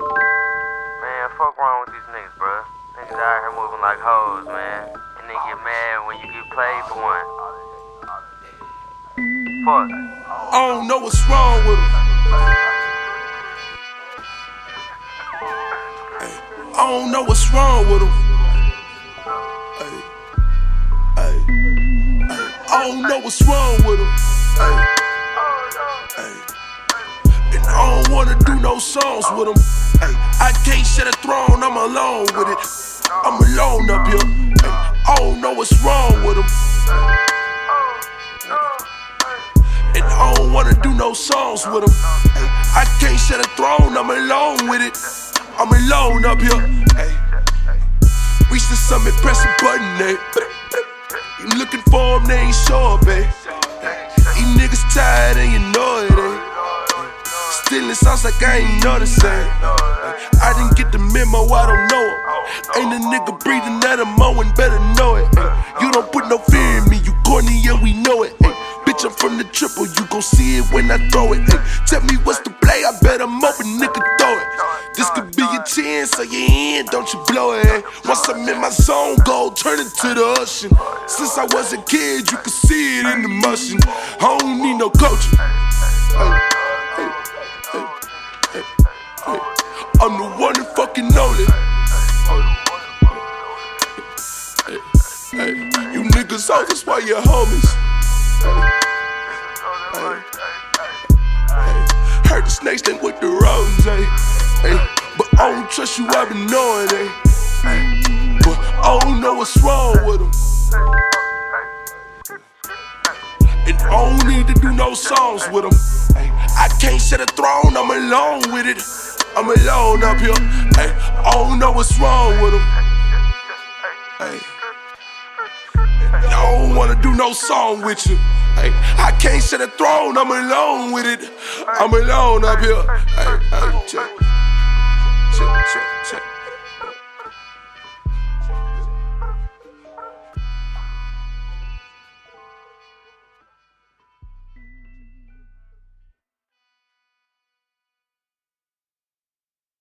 Man, fuck wrong with these niggas, bro. Niggas out here moving like hoes, man. And they get mad when you get played for one. Fuck. I don't know what's wrong with them. I don't know what's wrong with them. Ay, ay. I don't know what's wrong with them. Wanna do no songs with them. Ay, I can't set a throne, I'm alone with it. I'm alone up here. Ay, I don't know what's wrong with them. And I don't wanna do no songs with them. Ay, I can't set a throne, I'm alone with it. I'm alone up here. Reach the summit, press a button, eh? You looking for them, they ain't sure, babe. These niggas tired and you? Stealing sounds like I ain't know the same. I didn't get the memo, I don't know it. Ain't a nigga breathing at a mowing, better know it. You don't put no fear in me, you corny, yeah, we know it. Bitch, I'm from the triple, you gon' see it when I throw it. Tell me what's the play, I bet I'm open, nigga, throw it. This could be your chance, so you in, don't you blow it. Once I'm in my zone, go turn it to the ocean. Since I was a kid, you could see it in the motion. I don't need no coaching. I'm the one that fucking know it. You niggas out, that's why you're homies. Heard the snakes then with the rose, hey, eh? hey. But I don't trust you, I've been knowing, hey. hey. But I don't know what's wrong with them. And I don't need to do no songs with them. I can't set a throne, I'm alone with it. I'm alone up here. Hey, I don't know what's wrong with him. Hey, I don't wanna do no song with you. Hey, I can't share the throne. I'm alone with it. I'm alone up here. Hey, hey, check, check, check.